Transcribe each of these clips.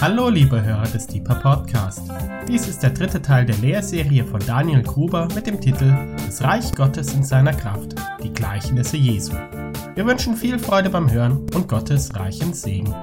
Hallo liebe Hörer des Deeper Podcast. Dies ist der dritte Teil der Lehrserie von Daniel Gruber mit dem Titel Das Reich Gottes in seiner Kraft, die Gleichnisse Jesu. Wir wünschen viel Freude beim Hören und Gottes reichen Segen.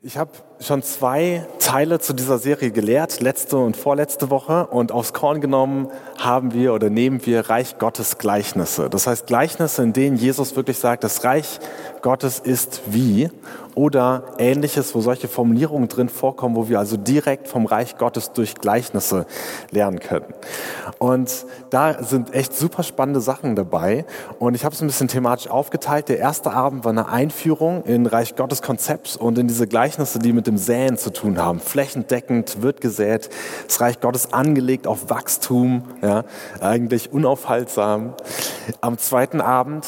Ich habe schon zwei Teile zu dieser Serie gelehrt, letzte und vorletzte Woche. Und aufs Korn genommen haben wir oder nehmen wir Reich Gottes Gleichnisse. Das heißt Gleichnisse, in denen Jesus wirklich sagt, das Reich Gottes ist wie oder ähnliches, wo solche Formulierungen drin vorkommen, wo wir also direkt vom Reich Gottes durch Gleichnisse lernen können. Und da sind echt super spannende Sachen dabei. Und ich habe es ein bisschen thematisch aufgeteilt. Der erste Abend war eine Einführung in Reich Gottes Konzept und in diese Gleichnisse, die mit dem Säen zu tun haben. Flächendeckend wird gesät, das Reich Gottes angelegt auf Wachstum, ja, eigentlich unaufhaltsam. Am zweiten Abend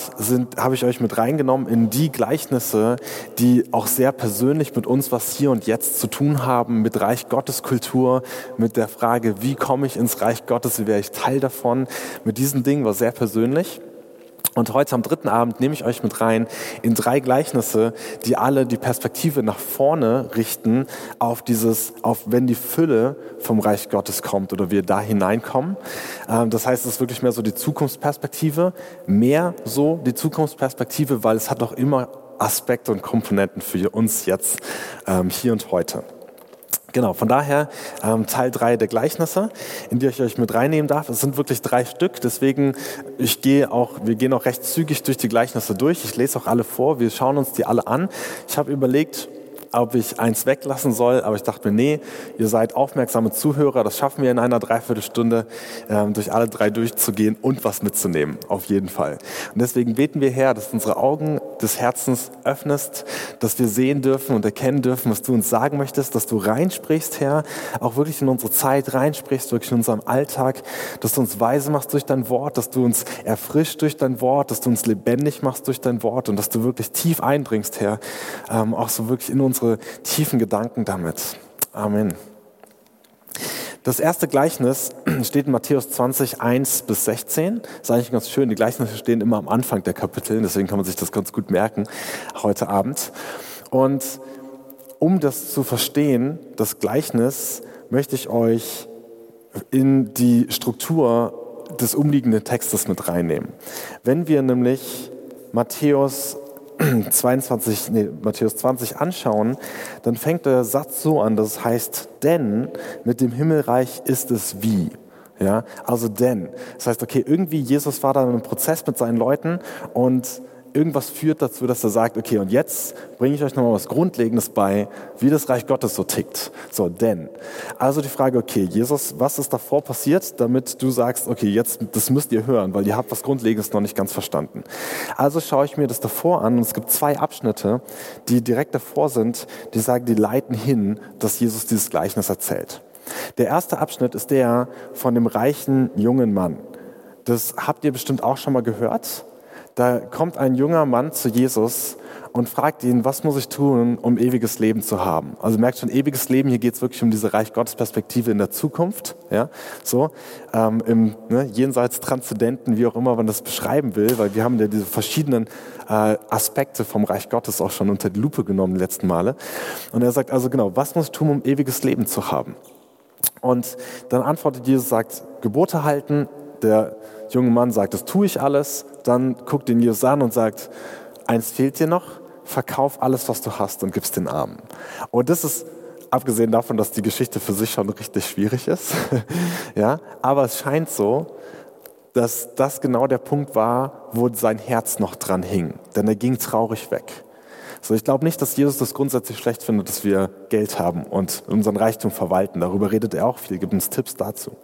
habe ich euch mit reingenommen in die Gleichnisse, die auch sehr persönlich mit uns was hier und jetzt zu tun haben, mit Reich Gottes Kultur, mit der Frage, wie komme ich ins Reich Gottes, wie wäre ich Teil davon. Mit diesen Dingen war sehr persönlich. Und heute am dritten Abend nehme ich euch mit rein in drei Gleichnisse, die alle die Perspektive nach vorne richten auf dieses, auf wenn die Fülle vom Reich Gottes kommt oder wir da hineinkommen. Ähm, das heißt, es ist wirklich mehr so die Zukunftsperspektive, mehr so die Zukunftsperspektive, weil es hat auch immer Aspekte und Komponenten für uns jetzt, ähm, hier und heute. Genau, von daher ähm, Teil 3 der Gleichnisse, in die ich euch mit reinnehmen darf. Es sind wirklich drei Stück, deswegen ich gehe auch, wir gehen auch recht zügig durch die Gleichnisse durch. Ich lese auch alle vor, wir schauen uns die alle an. Ich habe überlegt, ob ich eins weglassen soll, aber ich dachte mir, nee, ihr seid aufmerksame Zuhörer, das schaffen wir in einer Dreiviertelstunde, ähm, durch alle drei durchzugehen und was mitzunehmen, auf jeden Fall. Und deswegen beten wir her, dass unsere Augen des Herzens öffnest, dass wir sehen dürfen und erkennen dürfen, was du uns sagen möchtest, dass du reinsprichst, Herr, auch wirklich in unsere Zeit reinsprichst, wirklich in unserem Alltag, dass du uns weise machst durch dein Wort, dass du uns erfrischt durch dein Wort, dass du uns lebendig machst durch dein Wort und dass du wirklich tief eindringst, Herr, ähm, auch so wirklich in unsere unsere tiefen Gedanken damit. Amen. Das erste Gleichnis steht in Matthäus 20, 1 bis 16. Das ist eigentlich ganz schön. Die Gleichnisse stehen immer am Anfang der Kapitel, deswegen kann man sich das ganz gut merken heute Abend. Und um das zu verstehen, das Gleichnis, möchte ich euch in die Struktur des umliegenden Textes mit reinnehmen. Wenn wir nämlich Matthäus 22, nee, Matthäus 20 anschauen, dann fängt der Satz so an, das heißt, denn mit dem Himmelreich ist es wie. Ja, also denn. Das heißt, okay, irgendwie Jesus war da in einem Prozess mit seinen Leuten und irgendwas führt dazu, dass er sagt, okay, und jetzt bringe ich euch nochmal was Grundlegendes bei, wie das Reich Gottes so tickt. So, denn. Also die Frage, okay, Jesus, was ist davor passiert, damit du sagst, okay, jetzt, das müsst ihr hören, weil ihr habt was Grundlegendes noch nicht ganz verstanden. Also schaue ich mir das davor an und es gibt zwei Abschnitte, die direkt davor sind, die sagen, die leiten hin, dass Jesus dieses Gleichnis erzählt. Der erste Abschnitt ist der von dem reichen jungen Mann. Das habt ihr bestimmt auch schon mal gehört. Da kommt ein junger Mann zu Jesus und fragt ihn, was muss ich tun, um ewiges Leben zu haben? Also merkt schon, ewiges Leben, hier geht es wirklich um diese Reich Gottes Perspektive in der Zukunft, ja, so, ähm, im ne, jenseits Transzendenten, wie auch immer man das beschreiben will, weil wir haben ja diese verschiedenen äh, Aspekte vom Reich Gottes auch schon unter die Lupe genommen die letzten Male. Und er sagt also genau, was muss ich tun, um ewiges Leben zu haben? Und dann antwortet Jesus, sagt, Gebote halten, der junge Mann sagt, das tue ich alles. Dann guckt ihn Jesus an und sagt, eins fehlt dir noch, verkauf alles, was du hast und gib's den Armen. Und das ist, abgesehen davon, dass die Geschichte für sich schon richtig schwierig ist, ja, aber es scheint so, dass das genau der Punkt war, wo sein Herz noch dran hing. Denn er ging traurig weg. So, ich glaube nicht, dass Jesus das grundsätzlich schlecht findet, dass wir Geld haben und unseren Reichtum verwalten. Darüber redet er auch viel, gibt uns Tipps dazu.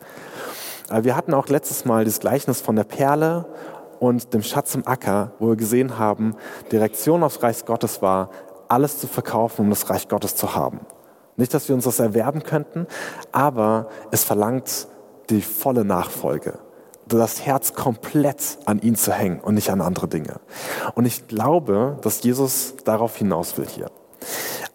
Wir hatten auch letztes Mal das Gleichnis von der Perle und dem Schatz im Acker, wo wir gesehen haben, die Reaktion aufs Reich Gottes war, alles zu verkaufen, um das Reich Gottes zu haben. Nicht, dass wir uns das erwerben könnten, aber es verlangt die volle Nachfolge. Das Herz komplett an ihn zu hängen und nicht an andere Dinge. Und ich glaube, dass Jesus darauf hinaus will hier.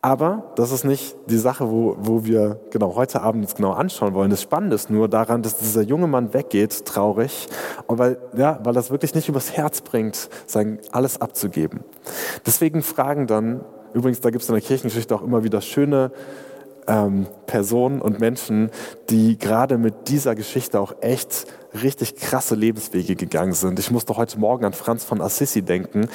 Aber das ist nicht die Sache, wo, wo wir genau heute Abend uns genau anschauen wollen. Das Spannende ist nur daran, dass dieser junge Mann weggeht, traurig, und weil, ja, weil das wirklich nicht übers Herz bringt, sein alles abzugeben. Deswegen fragen dann, übrigens, da gibt es in der Kirchengeschichte auch immer wieder schöne ähm, Personen und Menschen, die gerade mit dieser Geschichte auch echt richtig krasse Lebenswege gegangen sind. Ich musste heute Morgen an Franz von Assisi denken,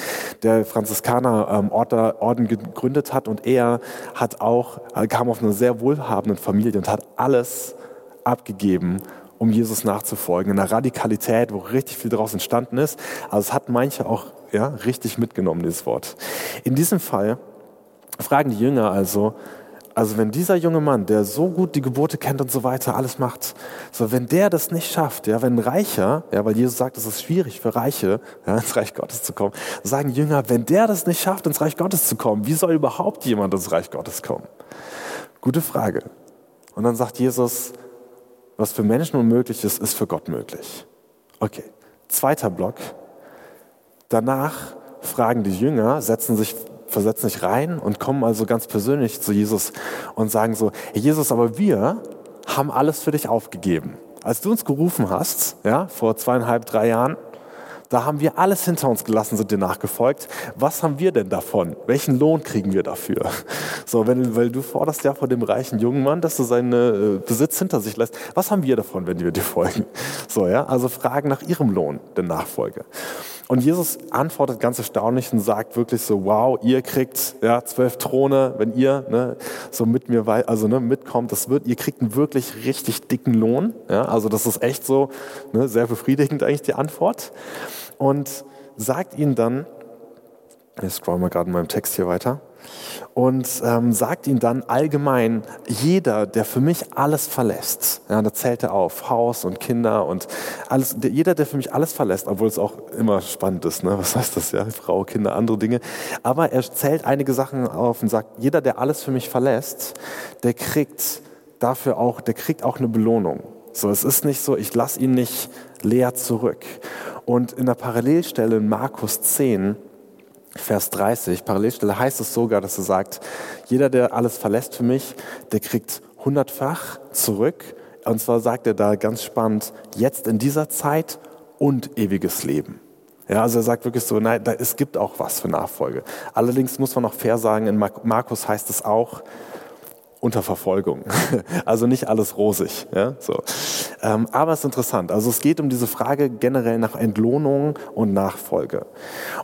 der Franziskaner ähm, Orden gegründet hat und er hat auch, äh, kam auf eine sehr wohlhabende Familie und hat alles abgegeben, um Jesus nachzufolgen. In einer Radikalität, wo richtig viel daraus entstanden ist. Also es hat manche auch ja, richtig mitgenommen, dieses Wort. In diesem Fall fragen die Jünger also, also wenn dieser junge Mann, der so gut die Gebote kennt und so weiter, alles macht, so wenn der das nicht schafft, ja, wenn Reicher, ja, weil Jesus sagt, es ist schwierig für Reiche, ja, ins Reich Gottes zu kommen, sagen Jünger, wenn der das nicht schafft, ins Reich Gottes zu kommen, wie soll überhaupt jemand ins Reich Gottes kommen? Gute Frage. Und dann sagt Jesus, was für Menschen unmöglich ist, ist für Gott möglich. Okay. Zweiter Block. Danach fragen die Jünger, setzen sich versetzen sich rein und kommen also ganz persönlich zu Jesus und sagen so, hey Jesus, aber wir haben alles für dich aufgegeben. Als du uns gerufen hast, ja, vor zweieinhalb, drei Jahren, da haben wir alles hinter uns gelassen, sind dir nachgefolgt. Was haben wir denn davon? Welchen Lohn kriegen wir dafür? So, wenn, weil du forderst ja von dem reichen jungen Mann, dass du seinen äh, Besitz hinter sich lässt. Was haben wir davon, wenn wir dir folgen? So, ja, also fragen nach ihrem Lohn der Nachfolge. Und Jesus antwortet ganz erstaunlich und sagt wirklich so, wow, ihr kriegt ja, zwölf Throne, wenn ihr ne, so mit mir also, ne, mitkommt, das wird, ihr kriegt einen wirklich richtig dicken Lohn. Ja, also das ist echt so ne, sehr befriedigend eigentlich die Antwort. Und sagt ihnen dann, ich scroll mal gerade in meinem Text hier weiter, und ähm, sagt ihm dann allgemein, jeder, der für mich alles verlässt, ja, da zählt er auf, Haus und Kinder und alles, der, jeder, der für mich alles verlässt, obwohl es auch immer spannend ist, ne? was heißt das ja, Frau, Kinder, andere Dinge, aber er zählt einige Sachen auf und sagt, jeder, der alles für mich verlässt, der kriegt dafür auch, der kriegt auch eine Belohnung. So, es ist nicht so, ich lasse ihn nicht leer zurück. Und in der Parallelstelle in Markus 10, Vers 30, Parallelstelle heißt es sogar, dass er sagt, jeder, der alles verlässt für mich, der kriegt hundertfach zurück. Und zwar sagt er da ganz spannend, jetzt in dieser Zeit und ewiges Leben. Ja, also er sagt wirklich so, nein, da, es gibt auch was für Nachfolge. Allerdings muss man auch fair sagen, in Markus heißt es auch, unter Verfolgung. Also nicht alles rosig. Ja? So. Ähm, aber es ist interessant. Also es geht um diese Frage generell nach Entlohnung und Nachfolge.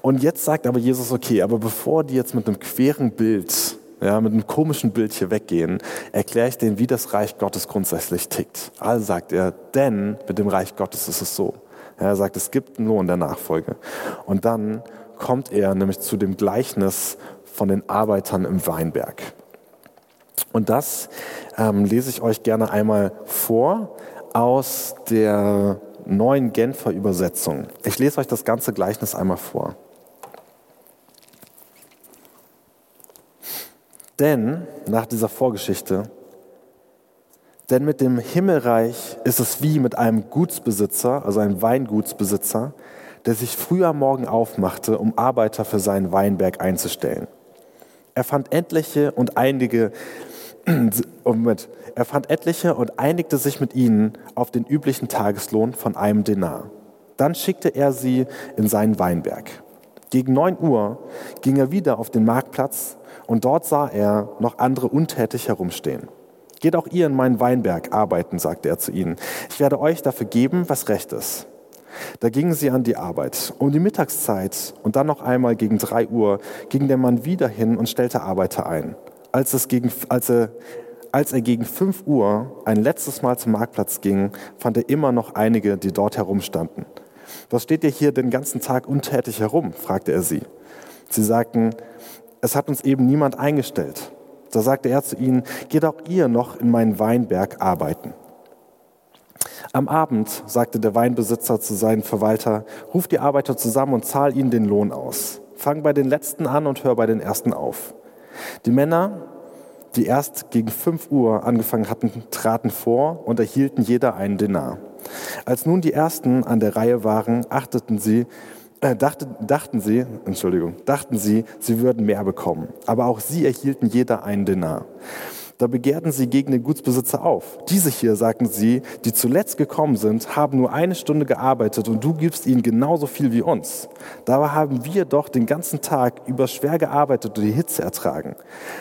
Und jetzt sagt aber Jesus, okay, aber bevor die jetzt mit einem queren Bild, ja, mit einem komischen Bild hier weggehen, erkläre ich denen, wie das Reich Gottes grundsätzlich tickt. Also sagt er, denn mit dem Reich Gottes ist es so. Er sagt, es gibt einen Lohn der Nachfolge. Und dann kommt er nämlich zu dem Gleichnis von den Arbeitern im Weinberg. Und das ähm, lese ich euch gerne einmal vor aus der neuen Genfer Übersetzung. Ich lese euch das ganze Gleichnis einmal vor. Denn, nach dieser Vorgeschichte, denn mit dem Himmelreich ist es wie mit einem Gutsbesitzer, also einem Weingutsbesitzer, der sich früh am Morgen aufmachte, um Arbeiter für seinen Weinberg einzustellen. Er fand etliche und einige Moment. Er fand etliche und einigte sich mit ihnen auf den üblichen Tageslohn von einem Denar. Dann schickte er sie in seinen Weinberg. Gegen neun Uhr ging er wieder auf den Marktplatz und dort sah er noch andere untätig herumstehen. Geht auch ihr in meinen Weinberg arbeiten, sagte er zu ihnen. Ich werde euch dafür geben, was recht ist. Da gingen sie an die Arbeit. Um die Mittagszeit und dann noch einmal gegen drei Uhr ging der Mann wieder hin und stellte Arbeiter ein als, es gegen, als, er, als er gegen 5 Uhr ein letztes Mal zum Marktplatz ging, fand er immer noch einige, die dort herumstanden. Was steht ihr hier den ganzen Tag untätig herum? fragte er sie. Sie sagten, es hat uns eben niemand eingestellt. Da sagte er zu ihnen, geht auch ihr noch in meinen Weinberg arbeiten. Am Abend sagte der Weinbesitzer zu seinem Verwalter, ruf die Arbeiter zusammen und zahl ihnen den Lohn aus. Fang bei den Letzten an und hör bei den Ersten auf. Die Männer, die erst gegen 5 Uhr angefangen hatten, traten vor und erhielten jeder einen Denar. Als nun die Ersten an der Reihe waren, achteten sie äh, dachte, dachten sie, Entschuldigung, dachten sie, sie würden mehr bekommen. Aber auch sie erhielten jeder einen Denar. Da begehrten sie gegen den Gutsbesitzer auf. Diese hier, sagten sie, die zuletzt gekommen sind, haben nur eine Stunde gearbeitet und du gibst ihnen genauso viel wie uns. Dabei haben wir doch den ganzen Tag über schwer gearbeitet und die Hitze ertragen.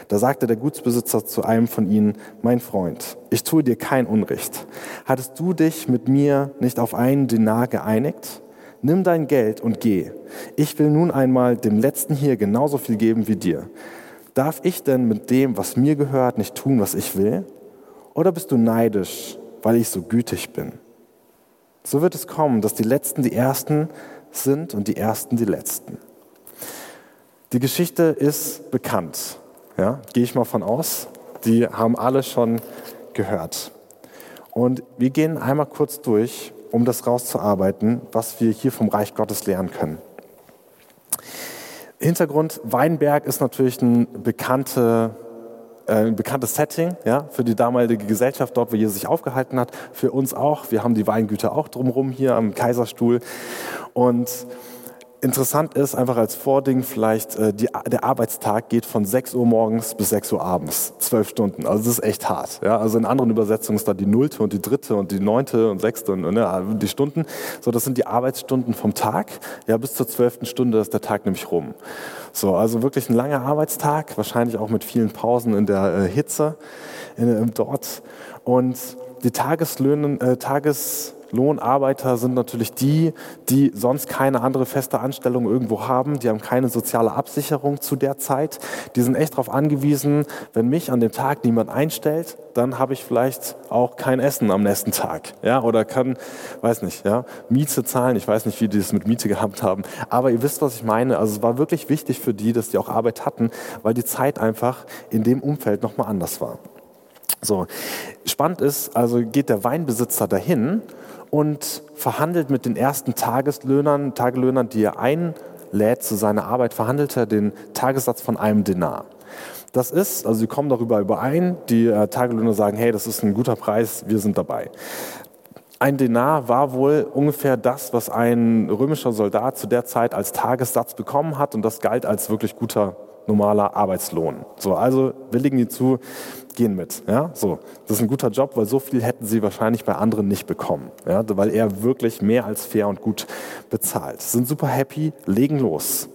Da sagte der Gutsbesitzer zu einem von ihnen, mein Freund, ich tue dir kein Unrecht. Hattest du dich mit mir nicht auf einen Denar geeinigt? Nimm dein Geld und geh. Ich will nun einmal dem Letzten hier genauso viel geben wie dir. Darf ich denn mit dem, was mir gehört, nicht tun, was ich will? Oder bist du neidisch, weil ich so gütig bin? So wird es kommen, dass die Letzten die Ersten sind und die Ersten die Letzten. Die Geschichte ist bekannt, ja, gehe ich mal von aus. Die haben alle schon gehört. Und wir gehen einmal kurz durch, um das rauszuarbeiten, was wir hier vom Reich Gottes lernen können. Hintergrund, Weinberg ist natürlich ein, bekannte, äh, ein bekanntes Setting ja, für die damalige Gesellschaft dort, wo Jesus sich aufgehalten hat. Für uns auch. Wir haben die Weingüter auch drumherum hier am Kaiserstuhl. Und Interessant ist einfach als Vording vielleicht, äh, die, der Arbeitstag geht von 6 Uhr morgens bis 6 Uhr abends, zwölf Stunden. Also das ist echt hart. Ja? Also in anderen Übersetzungen ist da die nullte und die dritte und die neunte und sechste und ne, die Stunden. So, das sind die Arbeitsstunden vom Tag. Ja, bis zur zwölften Stunde ist der Tag nämlich rum. So, also wirklich ein langer Arbeitstag, wahrscheinlich auch mit vielen Pausen in der äh, Hitze in, äh, dort. Und die Tageslöhne, äh, Tages Lohnarbeiter sind natürlich die, die sonst keine andere feste Anstellung irgendwo haben. Die haben keine soziale Absicherung zu der Zeit. Die sind echt darauf angewiesen, wenn mich an dem Tag niemand einstellt, dann habe ich vielleicht auch kein Essen am nächsten Tag. Ja, oder kann, weiß nicht, ja, Miete zahlen. Ich weiß nicht, wie die das mit Miete gehabt haben. Aber ihr wisst, was ich meine. Also es war wirklich wichtig für die, dass die auch Arbeit hatten, weil die Zeit einfach in dem Umfeld nochmal anders war. So, spannend ist, also geht der Weinbesitzer dahin und verhandelt mit den ersten Tageslöhnern, Tagelöhnern, die er einlädt zu seiner Arbeit, verhandelt er den Tagessatz von einem Denar. Das ist, also sie kommen darüber überein, die äh, Tagelöhner sagen, hey, das ist ein guter Preis, wir sind dabei. Ein Denar war wohl ungefähr das, was ein römischer Soldat zu der Zeit als Tagessatz bekommen hat und das galt als wirklich guter normaler Arbeitslohn. So, also willigen die zu, gehen mit. Ja, so. Das ist ein guter Job, weil so viel hätten sie wahrscheinlich bei anderen nicht bekommen. Ja, weil er wirklich mehr als fair und gut bezahlt. Sind super happy, legen los.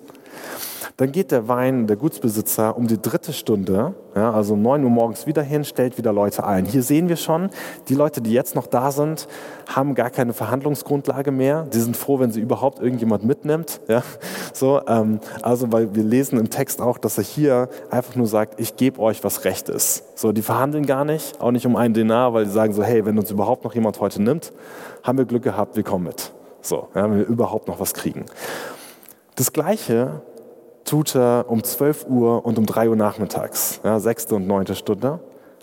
Dann geht der Wein, der Gutsbesitzer, um die dritte Stunde, ja, also um 9 Uhr morgens wieder hin, stellt wieder Leute ein. Hier sehen wir schon, die Leute, die jetzt noch da sind, haben gar keine Verhandlungsgrundlage mehr. Die sind froh, wenn sie überhaupt irgendjemand mitnimmt. Ja, so, ähm, also, weil wir lesen im Text auch, dass er hier einfach nur sagt, ich gebe euch, was recht ist. So, die verhandeln gar nicht, auch nicht um einen Denar, weil sie sagen so, hey, wenn uns überhaupt noch jemand heute nimmt, haben wir Glück gehabt, wir kommen mit. So, ja, wenn wir überhaupt noch was kriegen. Das Gleiche tut er um 12 Uhr und um 3 Uhr nachmittags, ja, sechste und neunte Stunde.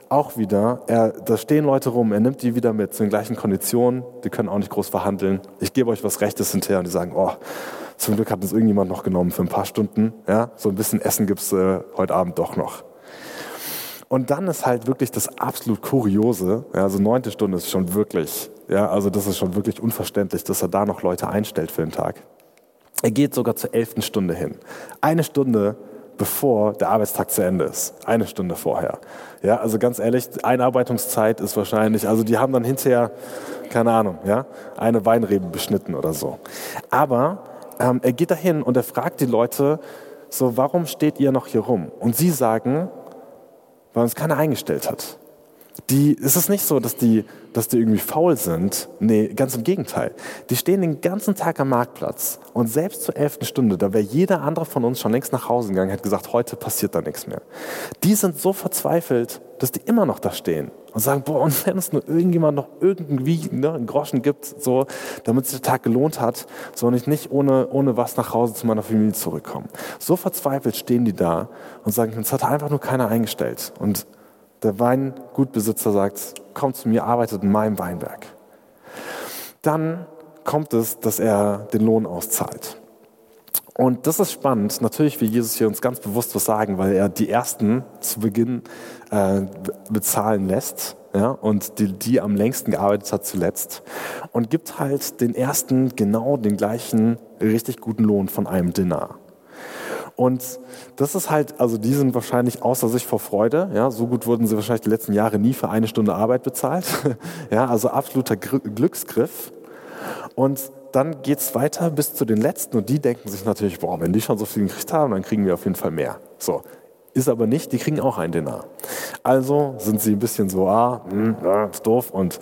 Auch wieder, er, da stehen Leute rum, er nimmt die wieder mit zu den gleichen Konditionen, die können auch nicht groß verhandeln. Ich gebe euch was Rechtes hinterher und die sagen, oh, zum Glück hat uns irgendjemand noch genommen für ein paar Stunden. Ja, so ein bisschen Essen gibt's äh, heute Abend doch noch. Und dann ist halt wirklich das absolut Kuriose, ja, also neunte Stunde ist schon wirklich, ja, also das ist schon wirklich unverständlich, dass er da noch Leute einstellt für den Tag. Er geht sogar zur elften Stunde hin. Eine Stunde bevor der Arbeitstag zu Ende ist. Eine Stunde vorher. Ja, also ganz ehrlich, Einarbeitungszeit ist wahrscheinlich, also die haben dann hinterher, keine Ahnung, ja, eine Weinrebe beschnitten oder so. Aber ähm, er geht dahin und er fragt die Leute, so, warum steht ihr noch hier rum? Und sie sagen, weil uns keiner eingestellt hat. Die, es ist nicht so, dass die, dass die irgendwie faul sind. Nee, ganz im Gegenteil. Die stehen den ganzen Tag am Marktplatz und selbst zur elften Stunde, da wäre jeder andere von uns schon längst nach Hause gegangen, hätte gesagt, heute passiert da nichts mehr. Die sind so verzweifelt, dass die immer noch da stehen und sagen, boah, und wenn es nur irgendjemand noch irgendwie ne, einen Groschen gibt, so, damit sich der Tag gelohnt hat, so und ich nicht ohne, ohne was nach Hause zu meiner Familie zurückkomme. So verzweifelt stehen die da und sagen, uns hat einfach nur keiner eingestellt. Und der Weingutbesitzer sagt, kommt zu mir, arbeitet in meinem Weinberg. Dann kommt es, dass er den Lohn auszahlt. Und das ist spannend. Natürlich will Jesus hier uns ganz bewusst was sagen, weil er die Ersten zu Beginn äh, bezahlen lässt. ja, und die, die am längsten gearbeitet hat zuletzt und gibt halt den ersten genau den gleichen richtig guten Lohn von einem Dinar. Und das ist halt, also die sind wahrscheinlich außer sich vor Freude. Ja, so gut wurden sie wahrscheinlich die letzten Jahre nie für eine Stunde Arbeit bezahlt. Ja, also absoluter Glücksgriff. Und dann geht es weiter bis zu den Letzten und die denken sich natürlich, boah, wenn die schon so viel gekriegt haben, dann kriegen wir auf jeden Fall mehr. So, ist aber nicht, die kriegen auch ein Dinar. Also sind sie ein bisschen so, ah, mh, hm, ist doof und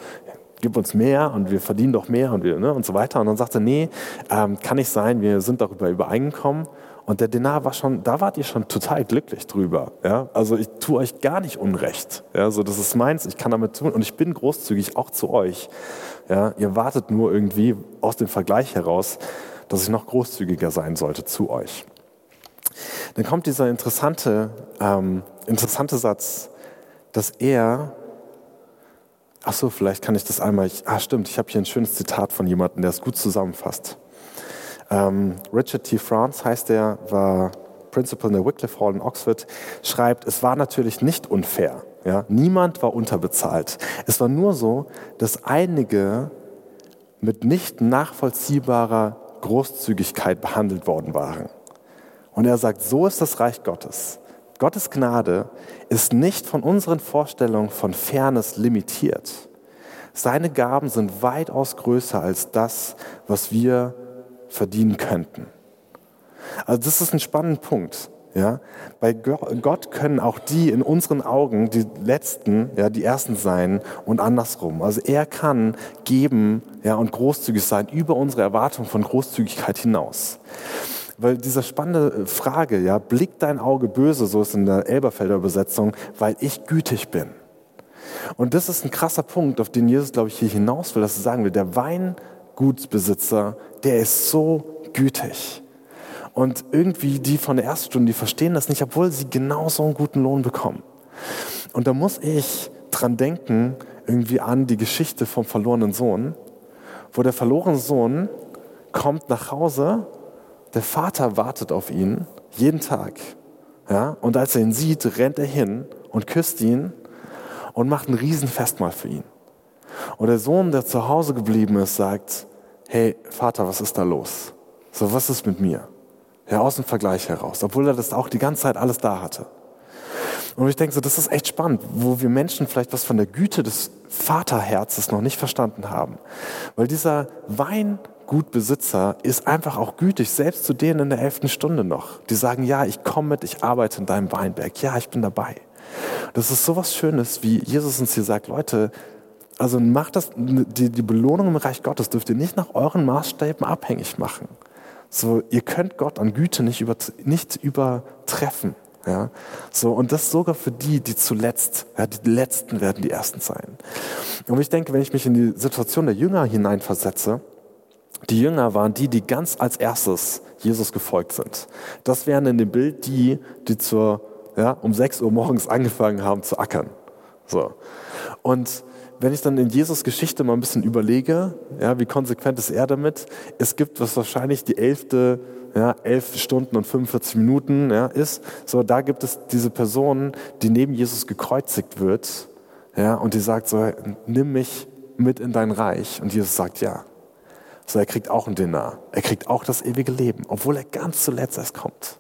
gib uns mehr und wir verdienen doch mehr und, wir, ne, und so weiter. Und dann sagt er, nee, ähm, kann nicht sein, wir sind darüber übereingekommen. Und der Dinar war schon, da wart ihr schon total glücklich drüber. Ja? Also ich tue euch gar nicht Unrecht. Ja? So, das ist meins, ich kann damit tun und ich bin großzügig auch zu euch. Ja? Ihr wartet nur irgendwie aus dem Vergleich heraus, dass ich noch großzügiger sein sollte zu euch. Dann kommt dieser interessante, ähm, interessante Satz, dass er, ach so, vielleicht kann ich das einmal, ich, ah stimmt, ich habe hier ein schönes Zitat von jemandem, der es gut zusammenfasst. Ähm, Richard T. France heißt er, war Principal in der Wycliffe Hall in Oxford, schreibt, es war natürlich nicht unfair. Ja? Niemand war unterbezahlt. Es war nur so, dass einige mit nicht nachvollziehbarer Großzügigkeit behandelt worden waren. Und er sagt, so ist das Reich Gottes. Gottes Gnade ist nicht von unseren Vorstellungen von Fairness limitiert. Seine Gaben sind weitaus größer als das, was wir verdienen könnten. Also das ist ein spannender Punkt. Ja? Bei Gott können auch die in unseren Augen die Letzten, ja, die Ersten sein und andersrum. Also er kann geben ja, und großzügig sein über unsere Erwartung von Großzügigkeit hinaus. Weil diese spannende Frage, ja, blickt dein Auge böse, so ist in der Elberfelder Übersetzung, weil ich gütig bin. Und das ist ein krasser Punkt, auf den Jesus, glaube ich, hier hinaus will, dass er sagen will, der Weingutsbesitzer, der ist so gütig. Und irgendwie die von der ersten Stunde, die verstehen das nicht, obwohl sie genauso einen guten Lohn bekommen. Und da muss ich dran denken, irgendwie an die Geschichte vom verlorenen Sohn, wo der verlorene Sohn kommt nach Hause, der Vater wartet auf ihn jeden Tag. Ja? Und als er ihn sieht, rennt er hin und küsst ihn und macht ein Riesenfestmahl für ihn. Und der Sohn, der zu Hause geblieben ist, sagt, hey Vater, was ist da los? So, was ist mit mir? Ja, aus dem Vergleich heraus, obwohl er das auch die ganze Zeit alles da hatte. Und ich denke so, das ist echt spannend, wo wir Menschen vielleicht was von der Güte des Vaterherzes noch nicht verstanden haben. Weil dieser Weingutbesitzer ist einfach auch gütig, selbst zu denen in der elften Stunde noch. Die sagen, ja, ich komme mit, ich arbeite in deinem Weinberg, ja, ich bin dabei. Das ist so was Schönes, wie Jesus uns hier sagt, Leute, also macht das, die, die Belohnung im Reich Gottes dürft ihr nicht nach euren Maßstäben abhängig machen. So, ihr könnt Gott an Güte nicht, über, nicht übertreffen. Ja, so, und das sogar für die, die zuletzt, ja, die Letzten werden die Ersten sein. Und ich denke, wenn ich mich in die Situation der Jünger hineinversetze, die Jünger waren die, die ganz als erstes Jesus gefolgt sind. Das wären in dem Bild die, die zur, ja, um 6 Uhr morgens angefangen haben zu ackern. So. Und wenn ich dann in Jesus Geschichte mal ein bisschen überlege, ja, wie konsequent ist er damit? Es gibt, was wahrscheinlich die elfte, ja, elf Stunden und 45 Minuten ja, ist, so da gibt es diese Person, die neben Jesus gekreuzigt wird, ja, und die sagt so, nimm mich mit in dein Reich. Und Jesus sagt ja. So, er kriegt auch ein Dinar. Er kriegt auch das ewige Leben, obwohl er ganz zuletzt erst kommt.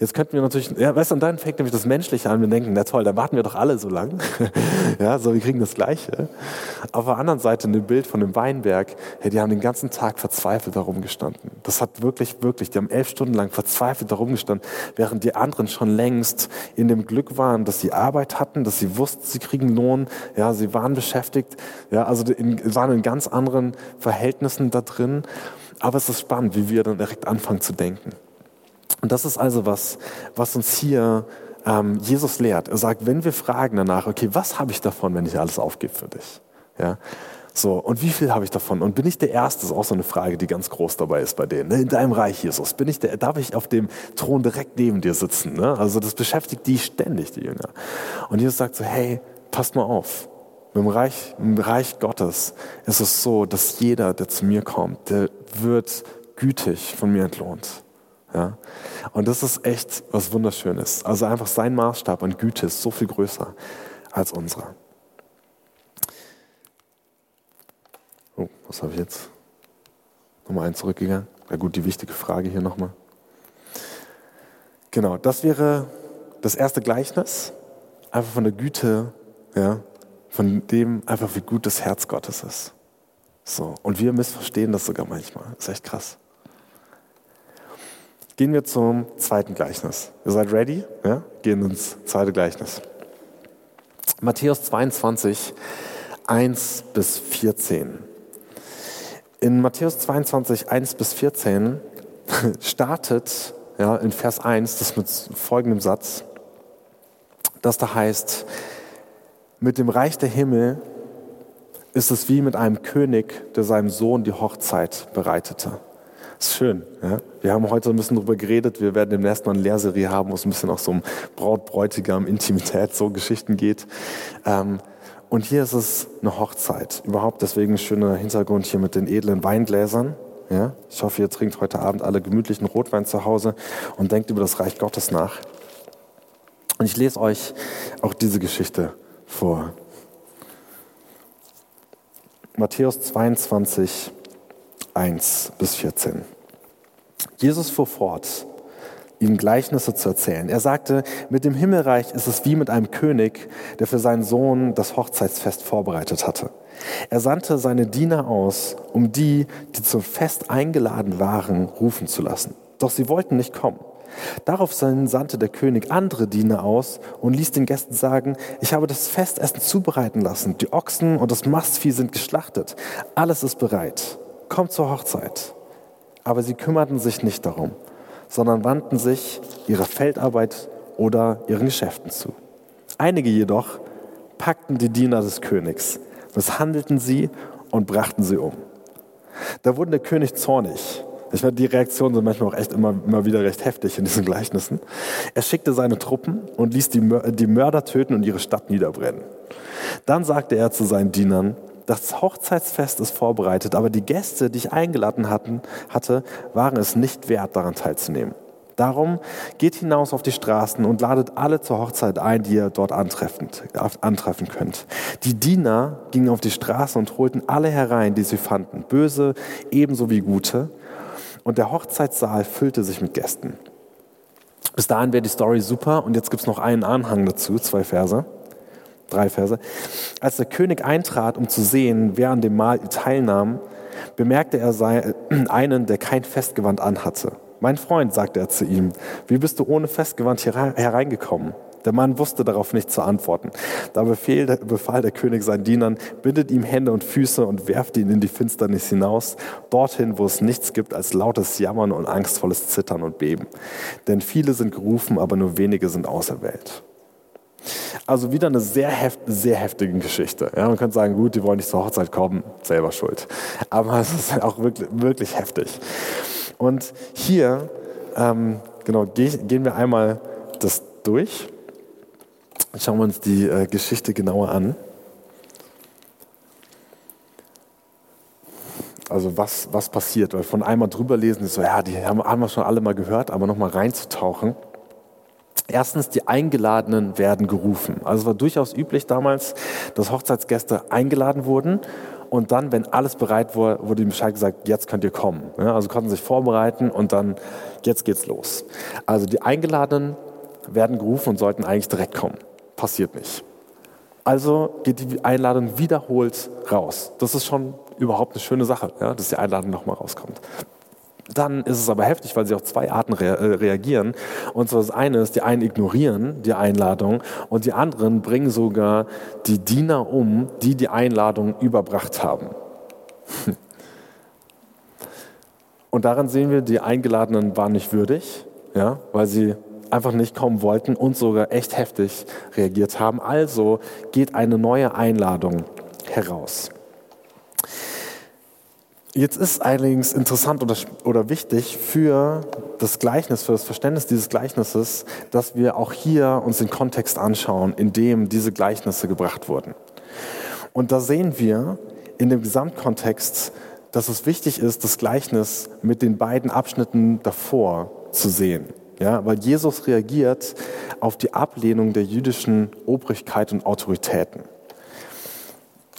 Jetzt könnten wir natürlich, ja, weißt du, und dann fängt nämlich das Menschliche an. Wir denken, na toll, dann warten wir doch alle so lang. ja, so, wir kriegen das Gleiche. Auf der anderen Seite, in dem Bild von dem Weinberg, hey, die haben den ganzen Tag verzweifelt darum gestanden. Das hat wirklich, wirklich, die haben elf Stunden lang verzweifelt darum gestanden, während die anderen schon längst in dem Glück waren, dass sie Arbeit hatten, dass sie wussten, sie kriegen Lohn, ja, sie waren beschäftigt, ja, also in, waren in ganz anderen Verhältnissen da drin. Aber es ist spannend, wie wir dann direkt anfangen zu denken. Und das ist also was, was uns hier ähm, Jesus lehrt. Er sagt, wenn wir fragen danach, okay, was habe ich davon, wenn ich alles aufgebe für dich? Ja, so, und wie viel habe ich davon? Und bin ich der Erste? Das ist auch so eine Frage, die ganz groß dabei ist bei denen. Ne? In deinem Reich, Jesus, bin ich der, darf ich auf dem Thron direkt neben dir sitzen? Ne? Also das beschäftigt die ständig, die Jünger. Und Jesus sagt so, hey, passt mal auf. Im Reich, Im Reich Gottes ist es so, dass jeder, der zu mir kommt, der wird gütig von mir entlohnt. Ja? Und das ist echt was Wunderschönes. Also einfach sein Maßstab an Güte ist so viel größer als unserer. Oh, was habe ich jetzt? Nochmal einen zurückgegangen. Ja gut, die wichtige Frage hier nochmal. Genau, das wäre das erste Gleichnis. Einfach von der Güte, ja, von dem einfach, wie gut das Herz Gottes ist. So, und wir missverstehen das sogar manchmal. Das ist echt krass. Gehen wir zum zweiten Gleichnis. Ihr seid ready? Ja? Gehen ins zweite Gleichnis. Matthäus 22, 1 bis 14. In Matthäus 22, 1 bis 14 startet ja, in Vers 1 das mit folgendem Satz, das da heißt, mit dem Reich der Himmel ist es wie mit einem König, der seinem Sohn die Hochzeit bereitete. Ist schön. Ja? Wir haben heute ein bisschen darüber geredet. Wir werden demnächst mal eine Lehrserie haben, wo es ein bisschen auch so um Braut, Bräutigam, Intimität, so Geschichten geht. Ähm, und hier ist es eine Hochzeit. Überhaupt deswegen ein schöner Hintergrund hier mit den edlen Weingläsern. Ja? Ich hoffe, ihr trinkt heute Abend alle gemütlichen Rotwein zu Hause und denkt über das Reich Gottes nach. Und ich lese euch auch diese Geschichte vor. Matthäus 22, 1 bis 14. Jesus fuhr fort, ihnen Gleichnisse zu erzählen. Er sagte, mit dem Himmelreich ist es wie mit einem König, der für seinen Sohn das Hochzeitsfest vorbereitet hatte. Er sandte seine Diener aus, um die, die zum Fest eingeladen waren, rufen zu lassen. Doch sie wollten nicht kommen. Darauf sandte der König andere Diener aus und ließ den Gästen sagen, ich habe das Festessen zubereiten lassen, die Ochsen und das Mastvieh sind geschlachtet, alles ist bereit, kommt zur Hochzeit. Aber sie kümmerten sich nicht darum, sondern wandten sich ihrer Feldarbeit oder ihren Geschäften zu. Einige jedoch packten die Diener des Königs, misshandelten sie und brachten sie um. Da wurde der König zornig ich meine, die Reaktionen sind manchmal auch echt immer, immer wieder recht heftig in diesen Gleichnissen. Er schickte seine Truppen und ließ die, die Mörder töten und ihre Stadt niederbrennen. Dann sagte er zu seinen Dienern, das Hochzeitsfest ist vorbereitet, aber die Gäste, die ich eingeladen hatten, hatte, waren es nicht wert, daran teilzunehmen. Darum geht hinaus auf die Straßen und ladet alle zur Hochzeit ein, die ihr dort antreffen, könnt. Die Diener gingen auf die Straße und holten alle herein, die sie fanden, böse ebenso wie gute, und der Hochzeitssaal füllte sich mit Gästen. Bis dahin wäre die Story super und jetzt gibt es noch einen Anhang dazu, zwei Verse, drei Verse. Als der König eintrat, um zu sehen, wer an dem Mahl teilnahm, bemerkte er einen, der kein Festgewand anhatte. Mein Freund, sagte er zu ihm, wie bist du ohne Festgewand hereingekommen? Der Mann wusste darauf nicht zu antworten. Da befahl der, befahl der König seinen Dienern, bindet ihm Hände und Füße und werft ihn in die Finsternis hinaus, dorthin, wo es nichts gibt als lautes Jammern und angstvolles Zittern und Beben. Denn viele sind gerufen, aber nur wenige sind auserwählt. Also wieder eine sehr, heft, sehr heftige Geschichte. Ja, man könnte sagen, gut, die wollen nicht zur Hochzeit kommen, selber schuld. Aber es ist auch wirklich, wirklich heftig. Und hier, ähm, genau, gehen wir einmal das durch. Schauen wir uns die äh, Geschichte genauer an. Also was, was passiert? Weil von einmal drüber lesen ist so, ja, die haben, haben wir schon alle mal gehört, aber nochmal reinzutauchen. Erstens, die Eingeladenen werden gerufen. Also es war durchaus üblich damals, dass Hochzeitsgäste eingeladen wurden und dann, wenn alles bereit war, wurde ihm Bescheid gesagt, jetzt könnt ihr kommen. Also konnten sich vorbereiten und dann, jetzt geht's los. Also die Eingeladenen werden gerufen und sollten eigentlich direkt kommen passiert nicht. Also geht die Einladung wiederholt raus. Das ist schon überhaupt eine schöne Sache, dass die Einladung nochmal rauskommt. Dann ist es aber heftig, weil sie auf zwei Arten rea äh, reagieren. Und zwar das eine ist, die einen ignorieren die Einladung und die anderen bringen sogar die Diener um, die die Einladung überbracht haben. Und daran sehen wir, die Eingeladenen waren nicht würdig, ja, weil sie einfach nicht kommen wollten und sogar echt heftig reagiert haben. Also geht eine neue Einladung heraus. Jetzt ist allerdings interessant oder, oder wichtig für das Gleichnis, für das Verständnis dieses Gleichnisses, dass wir auch hier uns den Kontext anschauen, in dem diese Gleichnisse gebracht wurden. Und da sehen wir in dem Gesamtkontext, dass es wichtig ist, das Gleichnis mit den beiden Abschnitten davor zu sehen. Ja, weil Jesus reagiert auf die Ablehnung der jüdischen Obrigkeit und Autoritäten.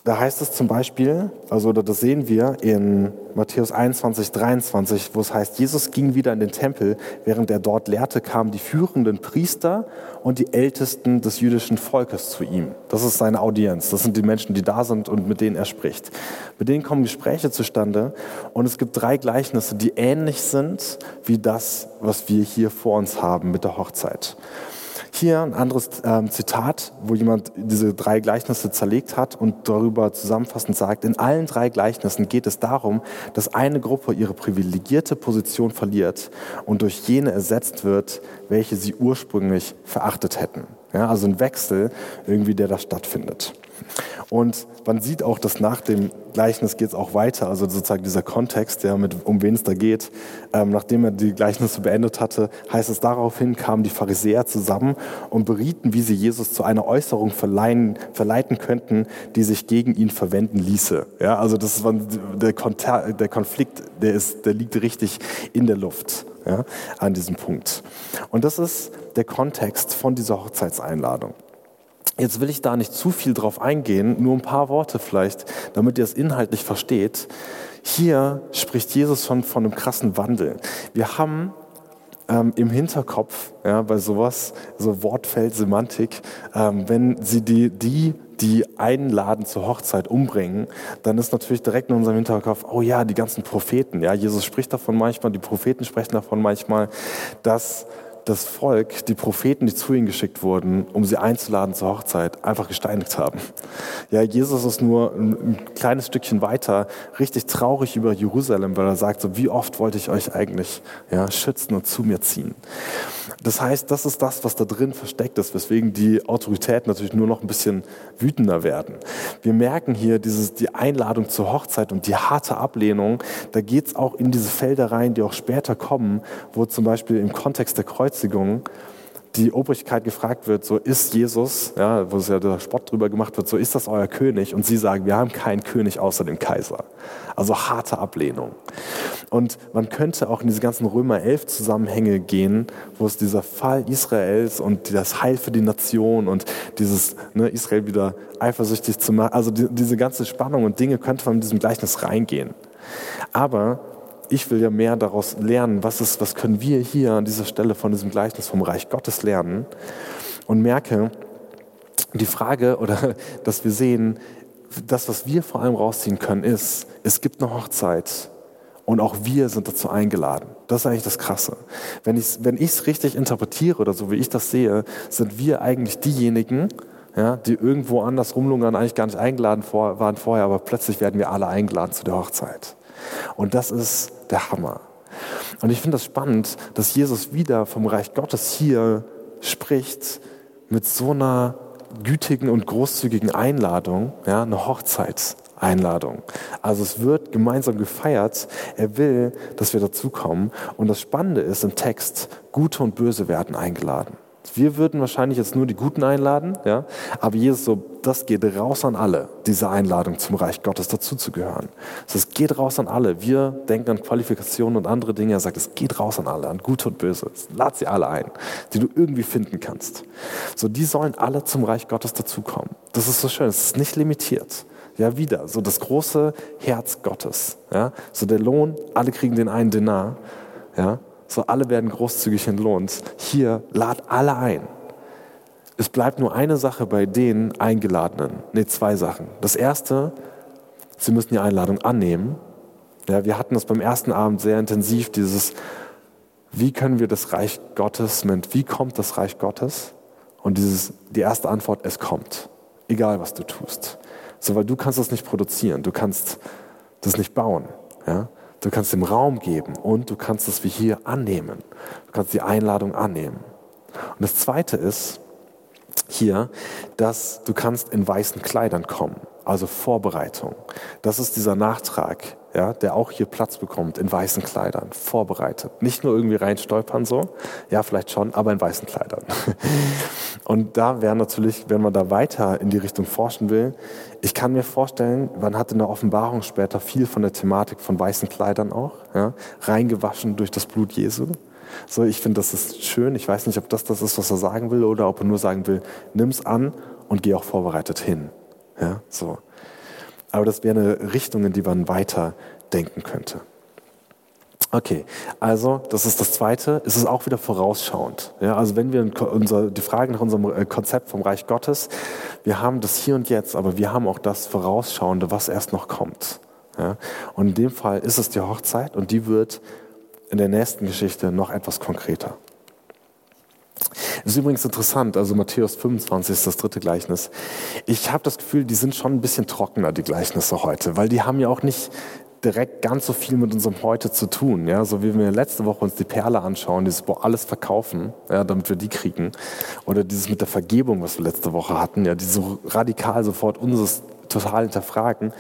Da heißt es zum Beispiel, also das sehen wir in Matthäus 21, 23, wo es heißt, Jesus ging wieder in den Tempel, während er dort lehrte, kamen die führenden Priester und die Ältesten des jüdischen Volkes zu ihm. Das ist seine Audienz, das sind die Menschen, die da sind und mit denen er spricht. Mit denen kommen Gespräche zustande und es gibt drei Gleichnisse, die ähnlich sind wie das, was wir hier vor uns haben mit der Hochzeit. Hier ein anderes ähm, Zitat, wo jemand diese drei Gleichnisse zerlegt hat und darüber zusammenfassend sagt, in allen drei Gleichnissen geht es darum, dass eine Gruppe ihre privilegierte Position verliert und durch jene ersetzt wird, welche sie ursprünglich verachtet hätten. Ja, also ein Wechsel irgendwie, der da stattfindet. Und man sieht auch, dass nach dem Gleichnis geht es auch weiter, also sozusagen dieser Kontext, ja, mit, um wen es da geht. Ähm, nachdem er die Gleichnisse beendet hatte, heißt es, daraufhin kamen die Pharisäer zusammen und berieten, wie sie Jesus zu einer Äußerung verleihen, verleiten könnten, die sich gegen ihn verwenden ließe. Ja, also das ist der, Konter der Konflikt, der, ist, der liegt richtig in der Luft ja, an diesem Punkt. Und das ist der Kontext von dieser Hochzeitseinladung. Jetzt will ich da nicht zu viel drauf eingehen, nur ein paar Worte vielleicht, damit ihr es inhaltlich versteht. Hier spricht Jesus schon von einem krassen Wandel. Wir haben ähm, im Hinterkopf ja, bei sowas, so Wortfeld, Semantik, ähm, wenn sie die, die, die einladen zur Hochzeit umbringen, dann ist natürlich direkt in unserem Hinterkopf, oh ja, die ganzen Propheten. Ja, Jesus spricht davon manchmal, die Propheten sprechen davon manchmal, dass das Volk, die Propheten, die zu ihnen geschickt wurden, um sie einzuladen zur Hochzeit, einfach gesteinigt haben. Ja, Jesus ist nur ein, kleines Stückchen weiter, richtig traurig über Jerusalem, weil er sagt, so wie oft wollte ich euch eigentlich ja, schützen und zu mir ziehen. Das heißt, das ist das, was da drin versteckt ist, weswegen die Autoritäten natürlich nur noch ein bisschen wütender werden. Wir merken hier dieses, die Einladung zur Hochzeit und die harte Ablehnung. Da geht es auch in diese Felder rein, die auch später kommen, wo zum Beispiel im Kontext der Kreuzigung die Obrigkeit gefragt wird, so ist Jesus, ja, wo es ja der Spott drüber gemacht wird, so ist das euer König? Und sie sagen, wir haben keinen König außer dem Kaiser. Also harte Ablehnung. Und man könnte auch in diese ganzen Römer 11 Zusammenhänge gehen, wo es dieser Fall Israels und das Heil für die Nation und dieses ne, Israel wieder eifersüchtig zu machen, also die, diese ganze Spannung und Dinge könnte man in diesem Gleichnis reingehen. Aber ich will ja mehr daraus lernen, was, ist, was können wir hier an dieser Stelle von diesem Gleichnis vom Reich Gottes lernen und merke, die Frage oder dass wir sehen, das, was wir vor allem rausziehen können, ist, es gibt eine Hochzeit und auch wir sind dazu eingeladen. Das ist eigentlich das Krasse. Wenn ich es wenn richtig interpretiere oder so wie ich das sehe, sind wir eigentlich diejenigen, ja, die irgendwo anders rumlungern, eigentlich gar nicht eingeladen waren vorher, aber plötzlich werden wir alle eingeladen zu der Hochzeit. Und das ist der Hammer. Und ich finde das spannend, dass Jesus wieder vom Reich Gottes hier spricht mit so einer gütigen und großzügigen Einladung, ja, eine Hochzeitseinladung. Also es wird gemeinsam gefeiert. Er will, dass wir dazukommen. Und das Spannende ist im Text, Gute und Böse werden eingeladen. Wir würden wahrscheinlich jetzt nur die Guten einladen, ja? aber Jesus so, das geht raus an alle, diese Einladung zum Reich Gottes dazuzugehören. Es geht raus an alle. Wir denken an Qualifikationen und andere Dinge. Er sagt, es geht raus an alle, an Gute und Böse. Lad sie alle ein, die du irgendwie finden kannst. So, die sollen alle zum Reich Gottes dazukommen. Das ist so schön, es ist nicht limitiert. Ja, wieder, so das große Herz Gottes. Ja? So der Lohn, alle kriegen den einen Denar. Ja? So, alle werden großzügig entlohnt. Hier, lad alle ein. Es bleibt nur eine Sache bei den Eingeladenen. Ne, zwei Sachen. Das erste, sie müssen die Einladung annehmen. Ja, wir hatten das beim ersten Abend sehr intensiv, dieses, wie können wir das Reich Gottes, wie kommt das Reich Gottes? Und dieses, die erste Antwort, es kommt. Egal, was du tust. So, weil du kannst das nicht produzieren, du kannst das nicht bauen. Ja? Du kannst dem Raum geben und du kannst es wie hier annehmen. Du kannst die Einladung annehmen. Und das Zweite ist hier, dass du kannst in weißen Kleidern kommen, also Vorbereitung. Das ist dieser Nachtrag, ja, der auch hier Platz bekommt in weißen Kleidern, vorbereitet. Nicht nur irgendwie reinstolpern so, ja vielleicht schon, aber in weißen Kleidern. Und da wäre natürlich, wenn man da weiter in die Richtung forschen will, ich kann mir vorstellen, man hat in der Offenbarung später viel von der Thematik von weißen Kleidern auch, ja, reingewaschen durch das Blut Jesu. So, ich finde, das ist schön. Ich weiß nicht, ob das das ist, was er sagen will, oder ob er nur sagen will, nimm es an und geh auch vorbereitet hin. Ja, so. Aber das wäre eine Richtung, in die man weiter denken könnte. Okay, also das ist das Zweite. Es ist auch wieder vorausschauend. Ja, also wenn wir unser, die Frage nach unserem äh, Konzept vom Reich Gottes, wir haben das hier und jetzt, aber wir haben auch das Vorausschauende, was erst noch kommt. Ja, und in dem Fall ist es die Hochzeit und die wird in der nächsten Geschichte noch etwas konkreter. Das ist übrigens interessant, also Matthäus 25 ist das dritte Gleichnis. Ich habe das Gefühl, die sind schon ein bisschen trockener, die Gleichnisse heute, weil die haben ja auch nicht direkt ganz so viel mit unserem Heute zu tun. Ja? So wie wir letzte Woche uns die Perle anschauen, dieses boah, alles verkaufen, ja, damit wir die kriegen. Oder dieses mit der Vergebung, was wir letzte Woche hatten, ja, die so radikal sofort unseres total hinterfragen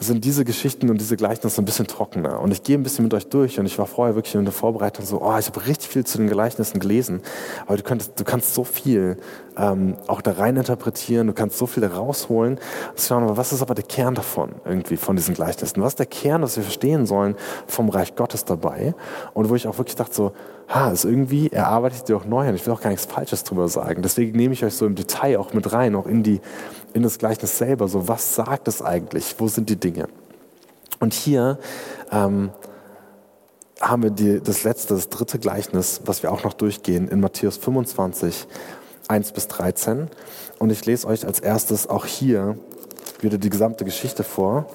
sind diese Geschichten und diese Gleichnisse ein bisschen trockener. Und ich gehe ein bisschen mit euch durch und ich war vorher wirklich in der Vorbereitung so, oh, ich habe richtig viel zu den Gleichnissen gelesen, aber du, könntest, du kannst so viel ähm, auch da rein interpretieren, du kannst so viel da rausholen. Schauen, aber was ist aber der Kern davon irgendwie, von diesen Gleichnissen? Was ist der Kern, was wir verstehen sollen vom Reich Gottes dabei? Und wo ich auch wirklich dachte so, ha, ist irgendwie, er arbeitet dir auch neu an. Ich will auch gar nichts Falsches drüber sagen. Deswegen nehme ich euch so im Detail auch mit rein, auch in, die, in das Gleichnis selber. So, was sagt es eigentlich? Wo sind die Dinge? Und hier ähm, haben wir die, das letzte, das dritte Gleichnis, was wir auch noch durchgehen, in Matthäus 25, 1 bis 13. Und ich lese euch als erstes auch hier wieder die gesamte Geschichte vor.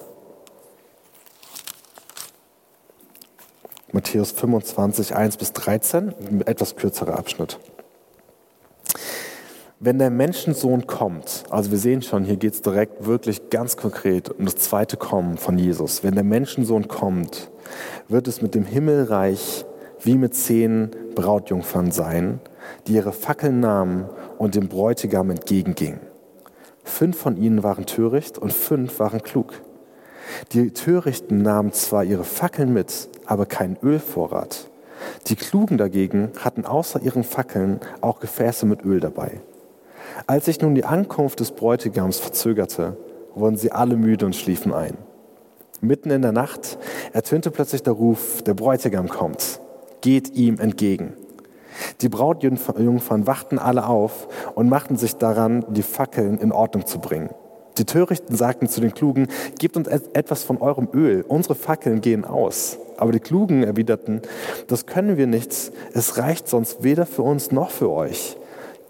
Matthäus 25, 1 bis 13, ein etwas kürzerer Abschnitt. Wenn der Menschensohn kommt, also wir sehen schon, hier geht es direkt wirklich ganz konkret um das zweite Kommen von Jesus. Wenn der Menschensohn kommt, wird es mit dem Himmelreich wie mit zehn Brautjungfern sein, die ihre Fackeln nahmen und dem Bräutigam entgegengingen. Fünf von ihnen waren töricht und fünf waren klug. Die Törichten nahmen zwar ihre Fackeln mit, aber keinen Ölvorrat. Die Klugen dagegen hatten außer ihren Fackeln auch Gefäße mit Öl dabei. Als sich nun die Ankunft des Bräutigams verzögerte, wurden sie alle müde und schliefen ein. Mitten in der Nacht ertönte plötzlich der Ruf, der Bräutigam kommt, geht ihm entgegen. Die Brautjungfern wachten alle auf und machten sich daran, die Fackeln in Ordnung zu bringen. Die Törichten sagten zu den Klugen, gebt uns etwas von eurem Öl, unsere Fackeln gehen aus. Aber die Klugen erwiderten, das können wir nicht, es reicht sonst weder für uns noch für euch.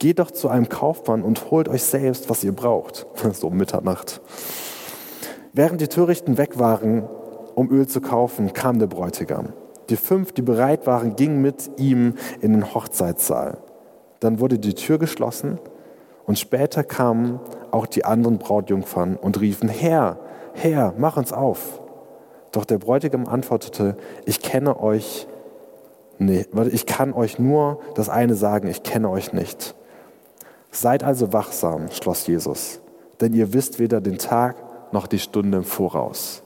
Geht doch zu einem Kaufmann und holt euch selbst, was ihr braucht. So um Mitternacht. Während die Törichten weg waren, um Öl zu kaufen, kam der Bräutigam. Die fünf, die bereit waren, gingen mit ihm in den Hochzeitssaal. Dann wurde die Tür geschlossen und später kamen auch die anderen Brautjungfern und riefen, Herr, Herr, mach uns auf. Doch der Bräutigam antwortete, ich kenne euch nicht, ich kann euch nur das eine sagen, ich kenne euch nicht. Seid also wachsam, schloss Jesus, denn ihr wisst weder den Tag noch die Stunde im Voraus.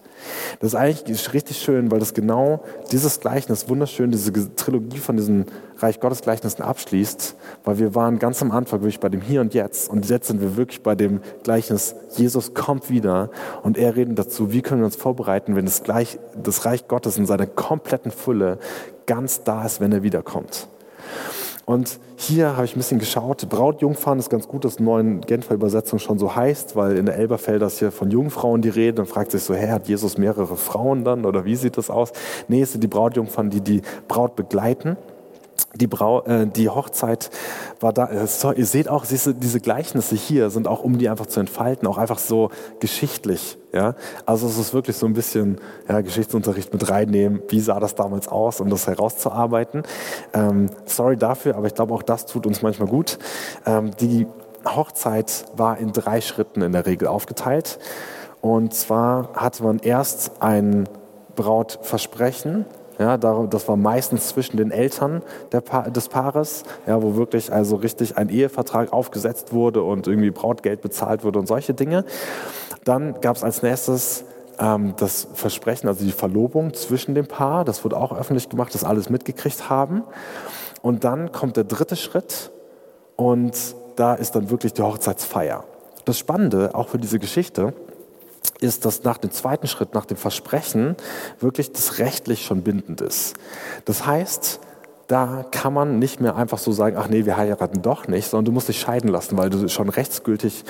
Das ist eigentlich richtig schön, weil das genau dieses Gleichnis wunderschön, diese Trilogie von diesen Reich Gottes Gleichnissen abschließt, weil wir waren ganz am Anfang wirklich bei dem Hier und Jetzt und jetzt sind wir wirklich bei dem Gleichnis, Jesus kommt wieder und er redet dazu, wie können wir uns vorbereiten, wenn das, Gleich, das Reich Gottes in seiner kompletten Fülle ganz da ist, wenn er wiederkommt. Und hier habe ich ein bisschen geschaut. Brautjungfern ist ganz gut, dass in der neuen Genfer Übersetzung schon so heißt, weil in der Elberfelder ist hier von Jungfrauen die Rede. Dann fragt sich so, hä, hat Jesus mehrere Frauen dann oder wie sieht das aus? Nee, es sind die Brautjungfern, die die Braut begleiten die, Brau, äh, die Hochzeit war da. Äh, so, ihr seht auch, diese, diese Gleichnisse hier sind auch, um die einfach zu entfalten, auch einfach so geschichtlich. Ja? Also es ist wirklich so ein bisschen ja, Geschichtsunterricht mit reinnehmen. Wie sah das damals aus, um das herauszuarbeiten? Ähm, sorry dafür, aber ich glaube, auch das tut uns manchmal gut. Ähm, die Hochzeit war in drei Schritten in der Regel aufgeteilt. Und zwar hatte man erst ein Brautversprechen, ja, das war meistens zwischen den Eltern Pa des Paares, ja, wo wirklich also richtig ein Ehevertrag aufgesetzt wurde und irgendwie Brautgeld bezahlt wurde und solche Dinge. Dann gab es als nächstes ähm, das Versprechen, also die Verlobung zwischen dem Paar. Das wurde auch öffentlich gemacht, dass alles mitgekriegt haben. Und dann kommt der dritte Schritt und da ist dann wirklich die Hochzeitsfeier. Das Spannende auch für diese Geschichte ist, dass nach dem zweiten Schritt, nach dem Versprechen, wirklich das rechtlich schon bindend ist. Das heißt, da kann man nicht mehr einfach so sagen, ach nee, wir heiraten doch nicht, sondern du musst dich scheiden lassen, weil du schon rechtsgültig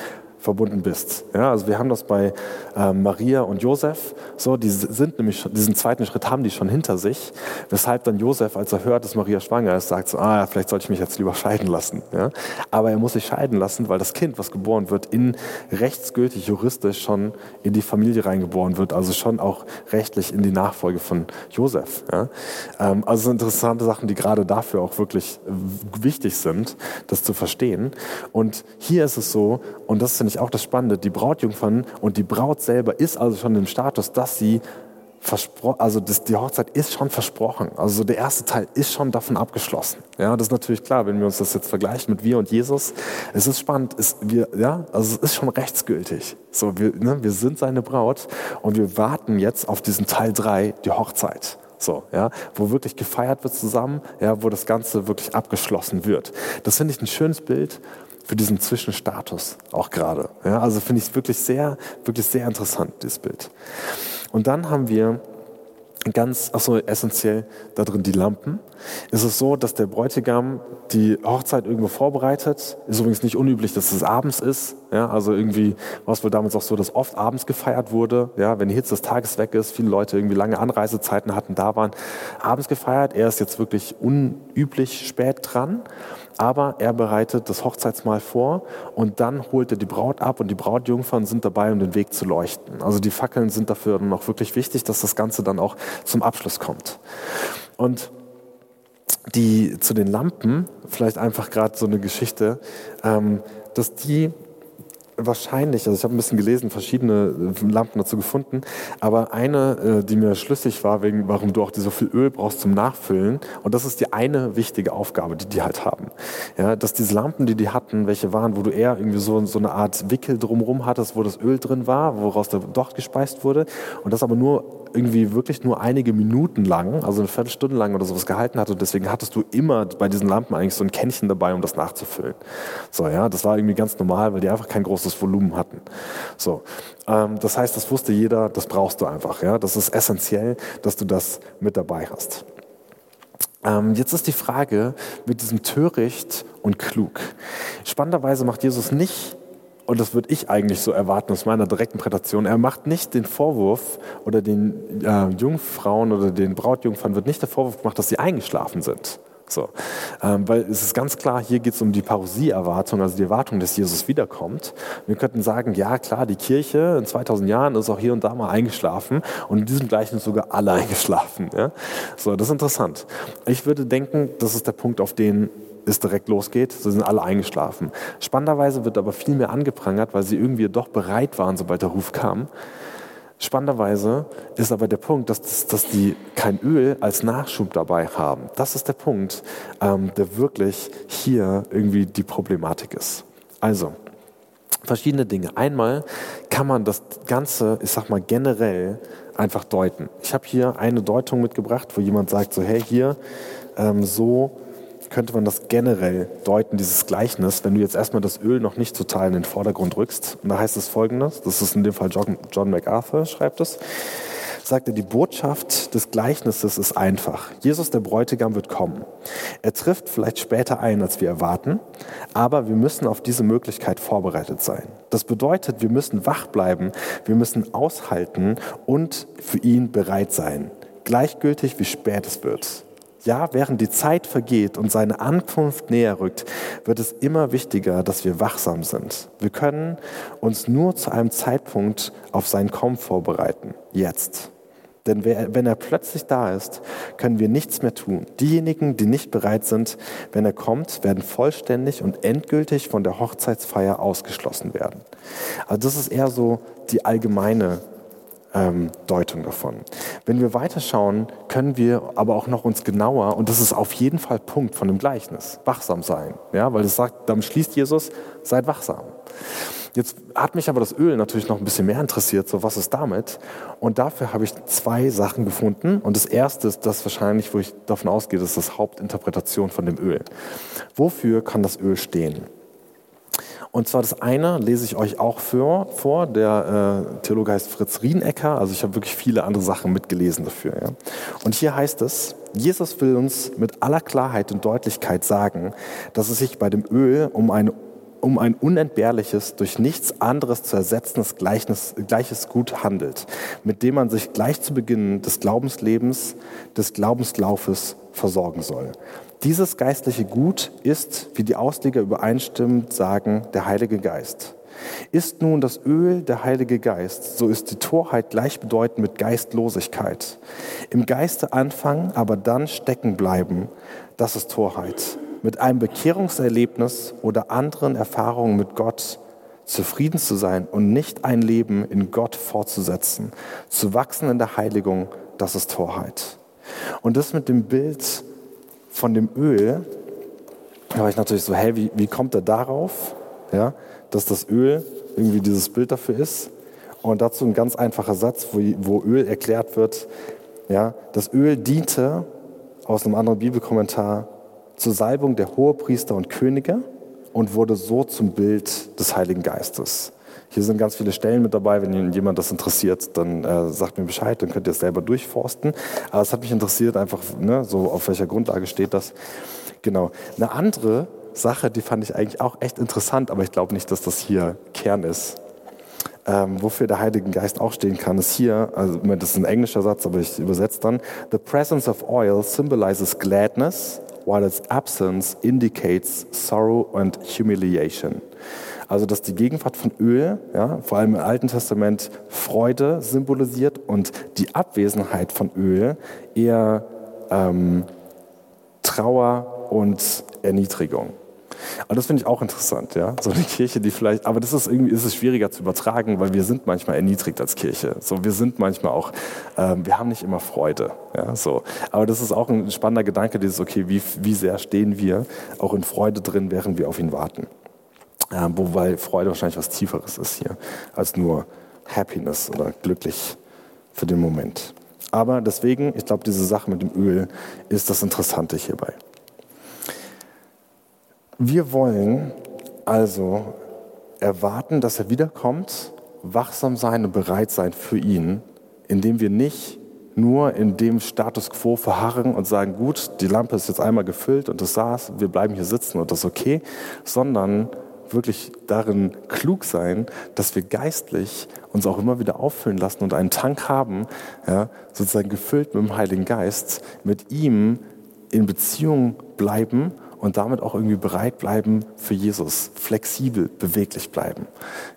verbunden bist. Ja, also wir haben das bei äh, Maria und Josef. So, die sind nämlich schon, diesen zweiten Schritt haben die schon hinter sich, weshalb dann Josef, als er hört, dass Maria schwanger ist, sagt so, ah, vielleicht sollte ich mich jetzt lieber scheiden lassen. Ja? Aber er muss sich scheiden lassen, weil das Kind, was geboren wird, in rechtsgültig juristisch schon in die Familie reingeboren wird, also schon auch rechtlich in die Nachfolge von Josef. Ja? Ähm, also interessante Sachen, die gerade dafür auch wirklich wichtig sind, das zu verstehen. Und hier ist es so, und das finde ich auch das Spannende, die Brautjungfern und die Braut selber ist also schon im Status, dass sie versprochen, also das, die Hochzeit ist schon versprochen. Also der erste Teil ist schon davon abgeschlossen. Ja, das ist natürlich klar, wenn wir uns das jetzt vergleichen mit wir und Jesus. Es ist spannend, ist, wir, ja, also es ist schon rechtsgültig. So, wir, ne, wir sind seine Braut und wir warten jetzt auf diesen Teil 3, die Hochzeit. So, ja, wo wirklich gefeiert wird zusammen, ja, wo das Ganze wirklich abgeschlossen wird. Das finde ich ein schönes Bild für diesen Zwischenstatus auch gerade. Ja, also finde ich es wirklich sehr, wirklich sehr interessant, dieses Bild. Und dann haben wir ganz, achso, essentiell da drin die Lampen. Es ist so, dass der Bräutigam die Hochzeit irgendwo vorbereitet. Ist übrigens nicht unüblich, dass es abends ist. Ja, also irgendwie war es wohl damals auch so, dass oft abends gefeiert wurde. Ja, wenn die Hitze des Tages weg ist, viele Leute irgendwie lange Anreisezeiten hatten, da waren abends gefeiert. Er ist jetzt wirklich unüblich spät dran aber er bereitet das Hochzeitsmahl vor und dann holt er die Braut ab und die Brautjungfern sind dabei, um den Weg zu leuchten. Also die Fackeln sind dafür dann auch wirklich wichtig, dass das Ganze dann auch zum Abschluss kommt. Und die zu den Lampen, vielleicht einfach gerade so eine Geschichte, ähm, dass die wahrscheinlich, also ich habe ein bisschen gelesen, verschiedene äh, Lampen dazu gefunden, aber eine, äh, die mir schlüssig war, wegen warum du auch so viel Öl brauchst zum Nachfüllen, und das ist die eine wichtige Aufgabe, die die halt haben. Ja, dass diese Lampen, die die hatten, welche waren, wo du eher irgendwie so, so eine Art Wickel drumherum hattest, wo das Öl drin war, woraus der Docht gespeist wurde, und das aber nur irgendwie wirklich nur einige Minuten lang, also eine Viertelstunde lang oder sowas gehalten hat und deswegen hattest du immer bei diesen Lampen eigentlich so ein Kännchen dabei, um das nachzufüllen. So, ja, das war irgendwie ganz normal, weil die einfach kein großes Volumen hatten. So, ähm, das heißt, das wusste jeder, das brauchst du einfach, ja, das ist essentiell, dass du das mit dabei hast. Ähm, jetzt ist die Frage mit diesem töricht und klug. Spannenderweise macht Jesus nicht und das würde ich eigentlich so erwarten aus meiner direkten Prätation, er macht nicht den Vorwurf oder den äh, Jungfrauen oder den Brautjungfern wird nicht der Vorwurf gemacht, dass sie eingeschlafen sind. So. Ähm, weil es ist ganz klar, hier geht es um die Parousie-Erwartung, also die Erwartung, dass Jesus wiederkommt. Wir könnten sagen, ja klar, die Kirche in 2000 Jahren ist auch hier und da mal eingeschlafen und in diesem gleichen sogar alle eingeschlafen. Ja? So, das ist interessant. Ich würde denken, das ist der Punkt, auf den es direkt losgeht. Sie sind alle eingeschlafen. Spannenderweise wird aber viel mehr angeprangert, weil sie irgendwie doch bereit waren, sobald der Ruf kam. Spannenderweise ist aber der Punkt, dass, dass, dass die kein Öl als Nachschub dabei haben. Das ist der Punkt, ähm, der wirklich hier irgendwie die Problematik ist. Also, verschiedene Dinge. Einmal kann man das Ganze, ich sag mal generell, einfach deuten. Ich habe hier eine Deutung mitgebracht, wo jemand sagt, so hey, hier, ähm, so könnte man das generell deuten, dieses Gleichnis, wenn du jetzt erstmal das Öl noch nicht total in den Vordergrund rückst. Und da heißt es folgendes, das ist in dem Fall John, John MacArthur, schreibt es, sagt er, die Botschaft des Gleichnisses ist einfach. Jesus, der Bräutigam, wird kommen. Er trifft vielleicht später ein, als wir erwarten, aber wir müssen auf diese Möglichkeit vorbereitet sein. Das bedeutet, wir müssen wach bleiben, wir müssen aushalten und für ihn bereit sein. Gleichgültig, wie spät es wird. Ja, während die Zeit vergeht und seine Ankunft näher rückt, wird es immer wichtiger, dass wir wachsam sind. Wir können uns nur zu einem Zeitpunkt auf sein Kommen vorbereiten. Jetzt. Denn wenn er plötzlich da ist, können wir nichts mehr tun. Diejenigen, die nicht bereit sind, wenn er kommt, werden vollständig und endgültig von der Hochzeitsfeier ausgeschlossen werden. Also das ist eher so die allgemeine ähm, Deutung davon. Wenn wir weiterschauen, können wir aber auch noch uns genauer, und das ist auf jeden Fall Punkt von dem Gleichnis, wachsam sein. Ja, weil es sagt, dann schließt Jesus, seid wachsam. Jetzt hat mich aber das Öl natürlich noch ein bisschen mehr interessiert, so was ist damit? Und dafür habe ich zwei Sachen gefunden. Und das erste ist das wahrscheinlich, wo ich davon ausgehe, das ist das Hauptinterpretation von dem Öl. Wofür kann das Öl stehen? Und zwar das eine lese ich euch auch vor. vor. Der äh, Theologe heißt Fritz Rienecker. Also ich habe wirklich viele andere Sachen mitgelesen dafür. Ja. Und hier heißt es, Jesus will uns mit aller Klarheit und Deutlichkeit sagen, dass es sich bei dem Öl um eine um ein unentbehrliches, durch nichts anderes zu ersetzendes Gleichnis, gleiches Gut handelt, mit dem man sich gleich zu Beginn des Glaubenslebens, des Glaubenslaufes versorgen soll. Dieses geistliche Gut ist, wie die Ausleger übereinstimmend sagen, der Heilige Geist. Ist nun das Öl der Heilige Geist, so ist die Torheit gleichbedeutend mit Geistlosigkeit. Im Geiste anfangen, aber dann stecken bleiben, das ist Torheit. Mit einem Bekehrungserlebnis oder anderen Erfahrungen mit Gott zufrieden zu sein und nicht ein Leben in Gott fortzusetzen, zu wachsen in der Heiligung, das ist Torheit. Und das mit dem Bild von dem Öl, da war ich natürlich so, hey, wie, wie kommt er darauf? Ja, dass das Öl irgendwie dieses Bild dafür ist. Und dazu ein ganz einfacher Satz, wo, wo Öl erklärt wird. Ja, das Öl diente aus einem anderen Bibelkommentar zur Salbung der Hohepriester und Könige und wurde so zum Bild des Heiligen Geistes. Hier sind ganz viele Stellen mit dabei. Wenn jemand das interessiert, dann äh, sagt mir Bescheid, dann könnt ihr es selber durchforsten. Aber es hat mich interessiert, einfach ne, so auf welcher Grundlage steht das. Genau. Eine andere Sache, die fand ich eigentlich auch echt interessant, aber ich glaube nicht, dass das hier Kern ist. Ähm, wofür der Heilige Geist auch stehen kann, ist hier, also das ist ein englischer Satz, aber ich übersetze dann, The presence of oil symbolizes gladness, while its absence indicates sorrow and humiliation. Also dass die Gegenwart von Öl, ja, vor allem im Alten Testament, Freude symbolisiert und die Abwesenheit von Öl eher ähm, Trauer und Erniedrigung. Und das finde ich auch interessant, ja. So eine Kirche, die vielleicht, aber das ist irgendwie, ist es schwieriger zu übertragen, weil wir sind manchmal erniedrigt als Kirche. So, wir sind manchmal auch, ähm, wir haben nicht immer Freude, ja, so. Aber das ist auch ein spannender Gedanke, dieses, okay, wie, wie sehr stehen wir auch in Freude drin, während wir auf ihn warten. Ähm, wobei Freude wahrscheinlich was Tieferes ist hier, als nur Happiness oder glücklich für den Moment. Aber deswegen, ich glaube, diese Sache mit dem Öl ist das Interessante hierbei. Wir wollen also erwarten, dass er wiederkommt, wachsam sein und bereit sein für ihn, indem wir nicht nur in dem Status quo verharren und sagen, gut, die Lampe ist jetzt einmal gefüllt und das saß, wir bleiben hier sitzen und das ist okay, sondern wirklich darin klug sein, dass wir geistlich uns auch immer wieder auffüllen lassen und einen Tank haben, ja, sozusagen gefüllt mit dem Heiligen Geist, mit ihm in Beziehung bleiben und damit auch irgendwie bereit bleiben für Jesus, flexibel, beweglich bleiben.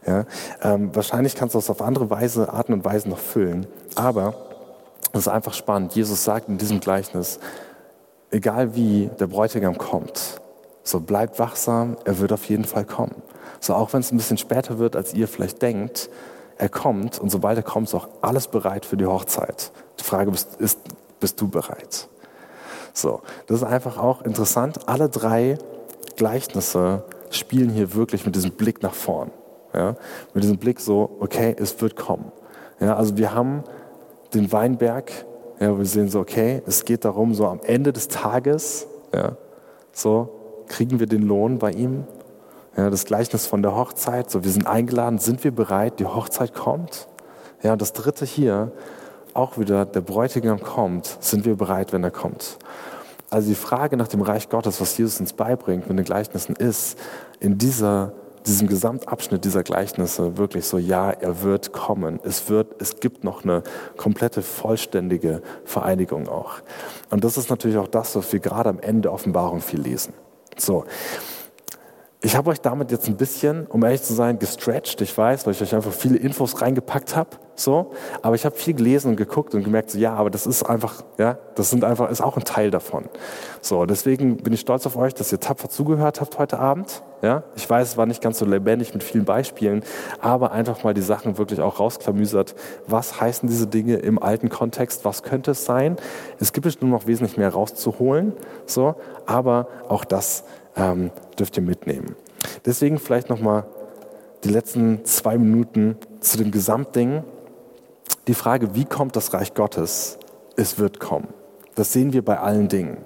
Ja? Ähm, wahrscheinlich kannst du das auf andere Weise, Arten und Weisen noch füllen, aber es ist einfach spannend. Jesus sagt in diesem Gleichnis, egal wie der Bräutigam kommt, so bleibt wachsam, er wird auf jeden Fall kommen. So auch wenn es ein bisschen später wird, als ihr vielleicht denkt, er kommt und sobald er kommt, ist auch alles bereit für die Hochzeit. Die Frage ist, ist bist du bereit? So, das ist einfach auch interessant. Alle drei Gleichnisse spielen hier wirklich mit diesem Blick nach vorn. Ja? Mit diesem Blick so, okay, es wird kommen. Ja, also wir haben den Weinberg, ja, wir sehen so, okay, es geht darum, so am Ende des Tages, ja, so kriegen wir den Lohn bei ihm. Ja, das Gleichnis von der Hochzeit, so wir sind eingeladen, sind wir bereit, die Hochzeit kommt. Ja, und das dritte hier, auch wieder, der Bräutigam kommt, sind wir bereit, wenn er kommt. Also die Frage nach dem Reich Gottes, was Jesus uns beibringt mit den Gleichnissen, ist in dieser, diesem Gesamtabschnitt dieser Gleichnisse wirklich so, ja, er wird kommen. Es, wird, es gibt noch eine komplette, vollständige Vereinigung auch. Und das ist natürlich auch das, was wir gerade am Ende Offenbarung viel lesen. So, ich habe euch damit jetzt ein bisschen, um ehrlich zu sein, gestretched, ich weiß, weil ich euch einfach viele Infos reingepackt habe, so. Aber ich habe viel gelesen und geguckt und gemerkt, so, ja, aber das ist einfach, ja, das sind einfach, ist auch ein Teil davon. So, deswegen bin ich stolz auf euch, dass ihr tapfer zugehört habt heute Abend. Ja, ich weiß, es war nicht ganz so lebendig mit vielen Beispielen, aber einfach mal die Sachen wirklich auch rausklamüsert. Was heißen diese Dinge im alten Kontext? Was könnte es sein? Es gibt bestimmt noch wesentlich mehr rauszuholen, so. Aber auch das ähm, dürft ihr mitnehmen. Deswegen vielleicht nochmal die letzten zwei Minuten zu dem Gesamtding. Die Frage, wie kommt das Reich Gottes? Es wird kommen. Das sehen wir bei allen Dingen.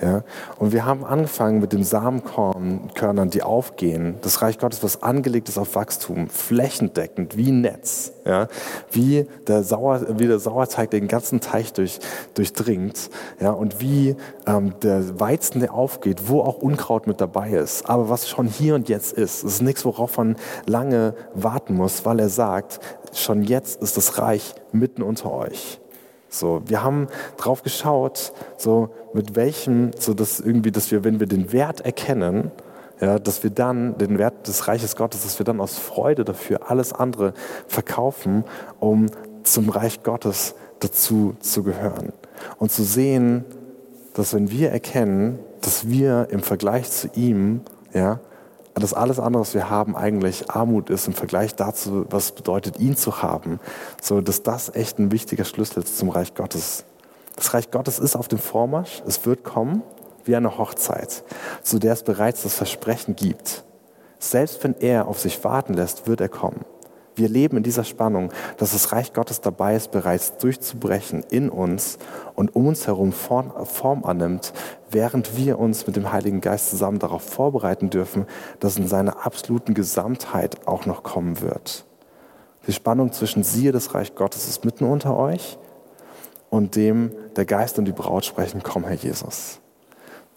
Ja? Und wir haben angefangen mit den Samenkörnern, die aufgehen. Das Reich Gottes, was angelegt ist auf Wachstum, flächendeckend, wie ein Netz. Ja? Wie, der Sauer, wie der Sauerteig den ganzen Teich durch, durchdringt. Ja? Und wie ähm, der Weizen, der aufgeht, wo auch Unkraut mit dabei ist. Aber was schon hier und jetzt ist. Es ist nichts, worauf man lange warten muss, weil er sagt, schon jetzt ist das Reich mitten unter euch. So, wir haben drauf geschaut, so mit welchem, so dass irgendwie, dass wir, wenn wir den Wert erkennen, ja, dass wir dann den Wert des Reiches Gottes, dass wir dann aus Freude dafür alles andere verkaufen, um zum Reich Gottes dazu zu gehören. Und zu sehen, dass wenn wir erkennen, dass wir im Vergleich zu ihm, ja, dass alles andere, was wir haben, eigentlich Armut ist im Vergleich dazu, was bedeutet, ihn zu haben. So, dass das echt ein wichtiger Schlüssel ist zum Reich Gottes. Das Reich Gottes ist auf dem Vormarsch, es wird kommen wie eine Hochzeit, zu der es bereits das Versprechen gibt. Selbst wenn er auf sich warten lässt, wird er kommen. Wir leben in dieser Spannung, dass das Reich Gottes dabei ist, bereits durchzubrechen in uns und um uns herum Form annimmt, während wir uns mit dem Heiligen Geist zusammen darauf vorbereiten dürfen, dass in seiner absoluten Gesamtheit auch noch kommen wird. Die Spannung zwischen siehe das Reich Gottes ist mitten unter euch und dem der Geist und die Braut sprechen, komm Herr Jesus.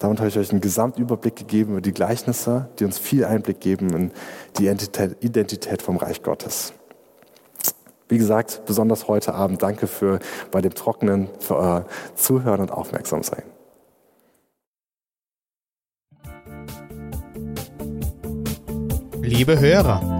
Damit habe ich euch einen Gesamtüberblick gegeben über die Gleichnisse, die uns viel Einblick geben in die Identität vom Reich Gottes. Wie gesagt, besonders heute Abend danke für bei dem Trockenen für euer Zuhören und Aufmerksamsein. Liebe Hörer,